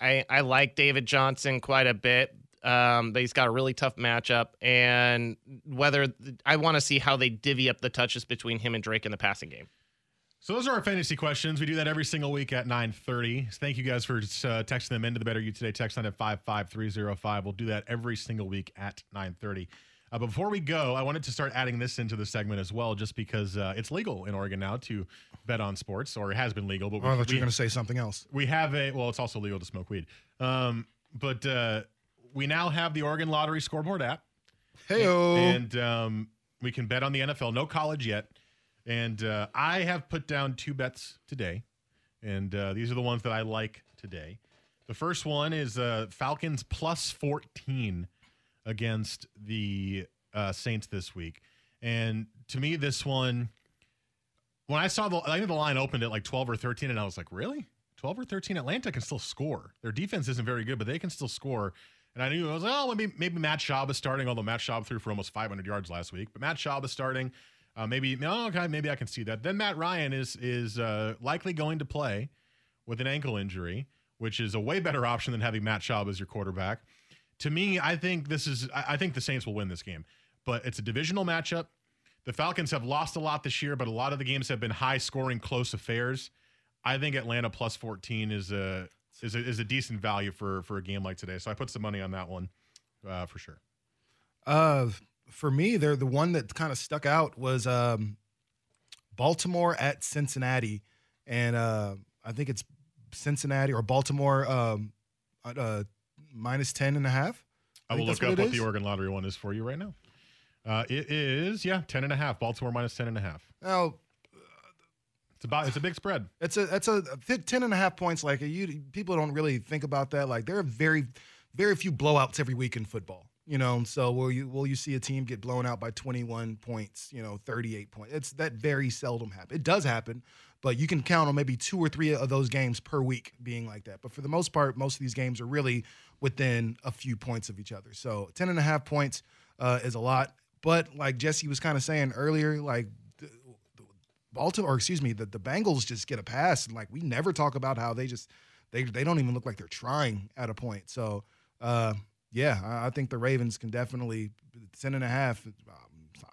I I like David Johnson quite a bit. Um, he's got a really tough matchup, and whether I want to see how they divvy up the touches between him and Drake in the passing game. So those are our fantasy questions. We do that every single week at 9:30. Thank you guys for uh, texting them into the Better You Today text line at 55305. We'll do that every single week at 9:30. Uh, but before we go, I wanted to start adding this into the segment as well, just because uh, it's legal in Oregon now to bet on sports, or it has been legal. But Oh, I we, thought you were going to say something else. we have a well, it's also legal to smoke weed. Um, but uh, we now have the Oregon Lottery scoreboard app. Hey, And um, we can bet on the NFL. No college yet. And uh, I have put down two bets today. And uh, these are the ones that I like today. The first one is uh, Falcons plus 14 against the uh, Saints this week. And to me, this one, when I saw the, I think the line opened at like 12 or 13, and I was like, really? 12 or 13? Atlanta can still score. Their defense isn't very good, but they can still score. And I knew I was like, oh, maybe maybe Matt Schaub is starting, although Matt Schaub threw for almost 500 yards last week. But Matt Schaub is starting. Uh, maybe oh, okay, maybe I can see that. Then Matt Ryan is is uh, likely going to play with an ankle injury, which is a way better option than having Matt Schaub as your quarterback. To me, I think this is I think the Saints will win this game, but it's a divisional matchup. The Falcons have lost a lot this year, but a lot of the games have been high scoring, close affairs. I think Atlanta plus 14 is a is a, is a decent value for for a game like today. So I put some money on that one uh, for sure. Uh, for me, they're the one that kind of stuck out was um, Baltimore at Cincinnati, and uh, I think it's Cincinnati or Baltimore um, uh, minus 10 and a half. I will look that's up what the is. Oregon Lottery one is for you right now. Uh, it is yeah 10 and a half. Baltimore minus 10 and a half. Now, It's about it's a big spread. It's a that's a th- 10 and a half points. Like you, people don't really think about that. Like there are very, very few blowouts every week in football. You know, so will you will you see a team get blown out by 21 points? You know, 38 points. It's that very seldom happen. It does happen, but you can count on maybe two or three of those games per week being like that. But for the most part, most of these games are really within a few points of each other. So 10 and a half points uh, is a lot. But like Jesse was kind of saying earlier, like Baltimore, or excuse me, the, the Bengals just get a pass. And like we never talk about how they just they they don't even look like they're trying at a point. So uh, yeah, I, I think the Ravens can definitely ten and a half.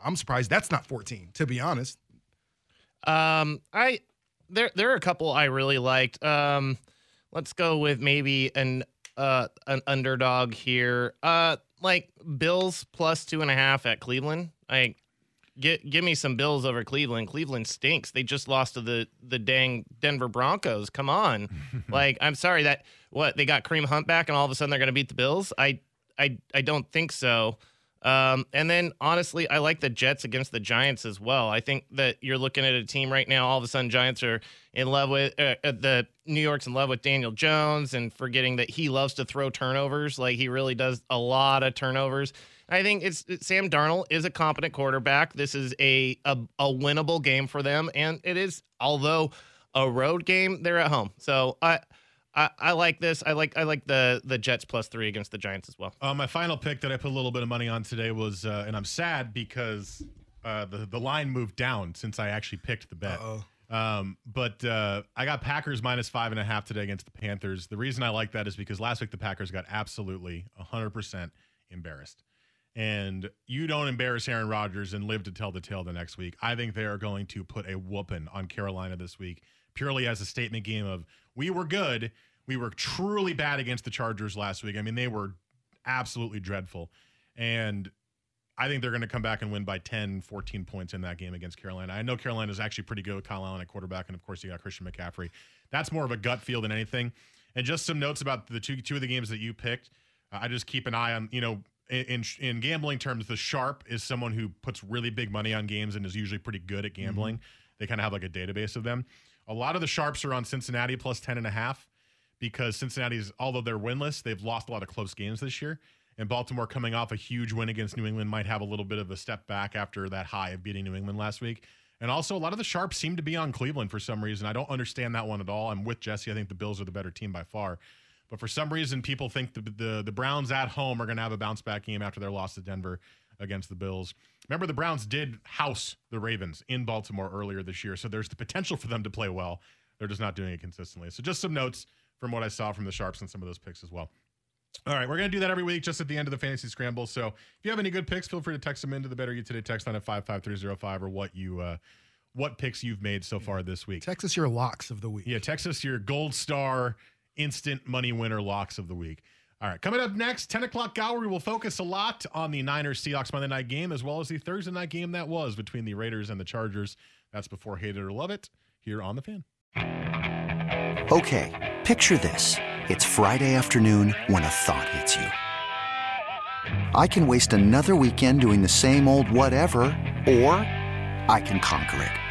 I'm surprised that's not 14, to be honest. Um, I there there are a couple I really liked. Um, let's go with maybe an uh an underdog here. Uh, like Bills plus two and a half at Cleveland. I get give me some Bills over Cleveland. Cleveland stinks. They just lost to the the dang Denver Broncos. Come on, like I'm sorry that what they got Kareem Hunt back and all of a sudden they're going to beat the Bills. I I I don't think so. Um, and then honestly, I like the Jets against the Giants as well. I think that you're looking at a team right now. All of a sudden, Giants are in love with uh, uh, the New York's in love with Daniel Jones, and forgetting that he loves to throw turnovers. Like he really does a lot of turnovers. I think it's, Sam Darnold is a competent quarterback. This is a, a a winnable game for them, and it is although a road game, they're at home. So I. I, I like this. I like I like the the Jets plus three against the Giants as well. Uh, my final pick that I put a little bit of money on today was, uh, and I'm sad because uh, the the line moved down since I actually picked the bet. Um, but uh, I got Packers minus five and a half today against the Panthers. The reason I like that is because last week the Packers got absolutely 100% embarrassed. And you don't embarrass Aaron Rodgers and live to tell the tale the next week. I think they are going to put a whooping on Carolina this week, purely as a statement game of we were good. We were truly bad against the Chargers last week. I mean, they were absolutely dreadful. And I think they're going to come back and win by 10, 14 points in that game against Carolina. I know Carolina is actually pretty good with Kyle Allen at quarterback, and of course you got Christian McCaffrey. That's more of a gut feel than anything. And just some notes about the two two of the games that you picked. Uh, I just keep an eye on, you know, in, in in gambling terms, the sharp is someone who puts really big money on games and is usually pretty good at gambling. They kind of have like a database of them. A lot of the sharps are on Cincinnati plus 10 and a half because Cincinnati's, although they're winless, they've lost a lot of close games this year. And Baltimore coming off a huge win against New England might have a little bit of a step back after that high of beating New England last week. And also, a lot of the sharps seem to be on Cleveland for some reason. I don't understand that one at all. I'm with Jesse. I think the Bills are the better team by far. But for some reason, people think the the, the Browns at home are going to have a bounce back game after their loss to Denver against the Bills. Remember, the Browns did house the Ravens in Baltimore earlier this year, so there's the potential for them to play well. They're just not doing it consistently. So just some notes from what I saw from the sharps and some of those picks as well. All right, we're going to do that every week just at the end of the fantasy scramble. So if you have any good picks, feel free to text them into the Better You Today text line at 55305 or what you uh, what picks you've made so far this week. Text us your locks of the week. Yeah, text us your gold star instant money winner locks of the week. All right, coming up next, 10 o'clock hour, we will focus a lot on the Niners Seahawks Monday night game as well as the Thursday night game that was between the Raiders and the Chargers. That's before Hate It or Love It here on The Fan. Okay, picture this. It's Friday afternoon when a thought hits you. I can waste another weekend doing the same old whatever, or I can conquer it.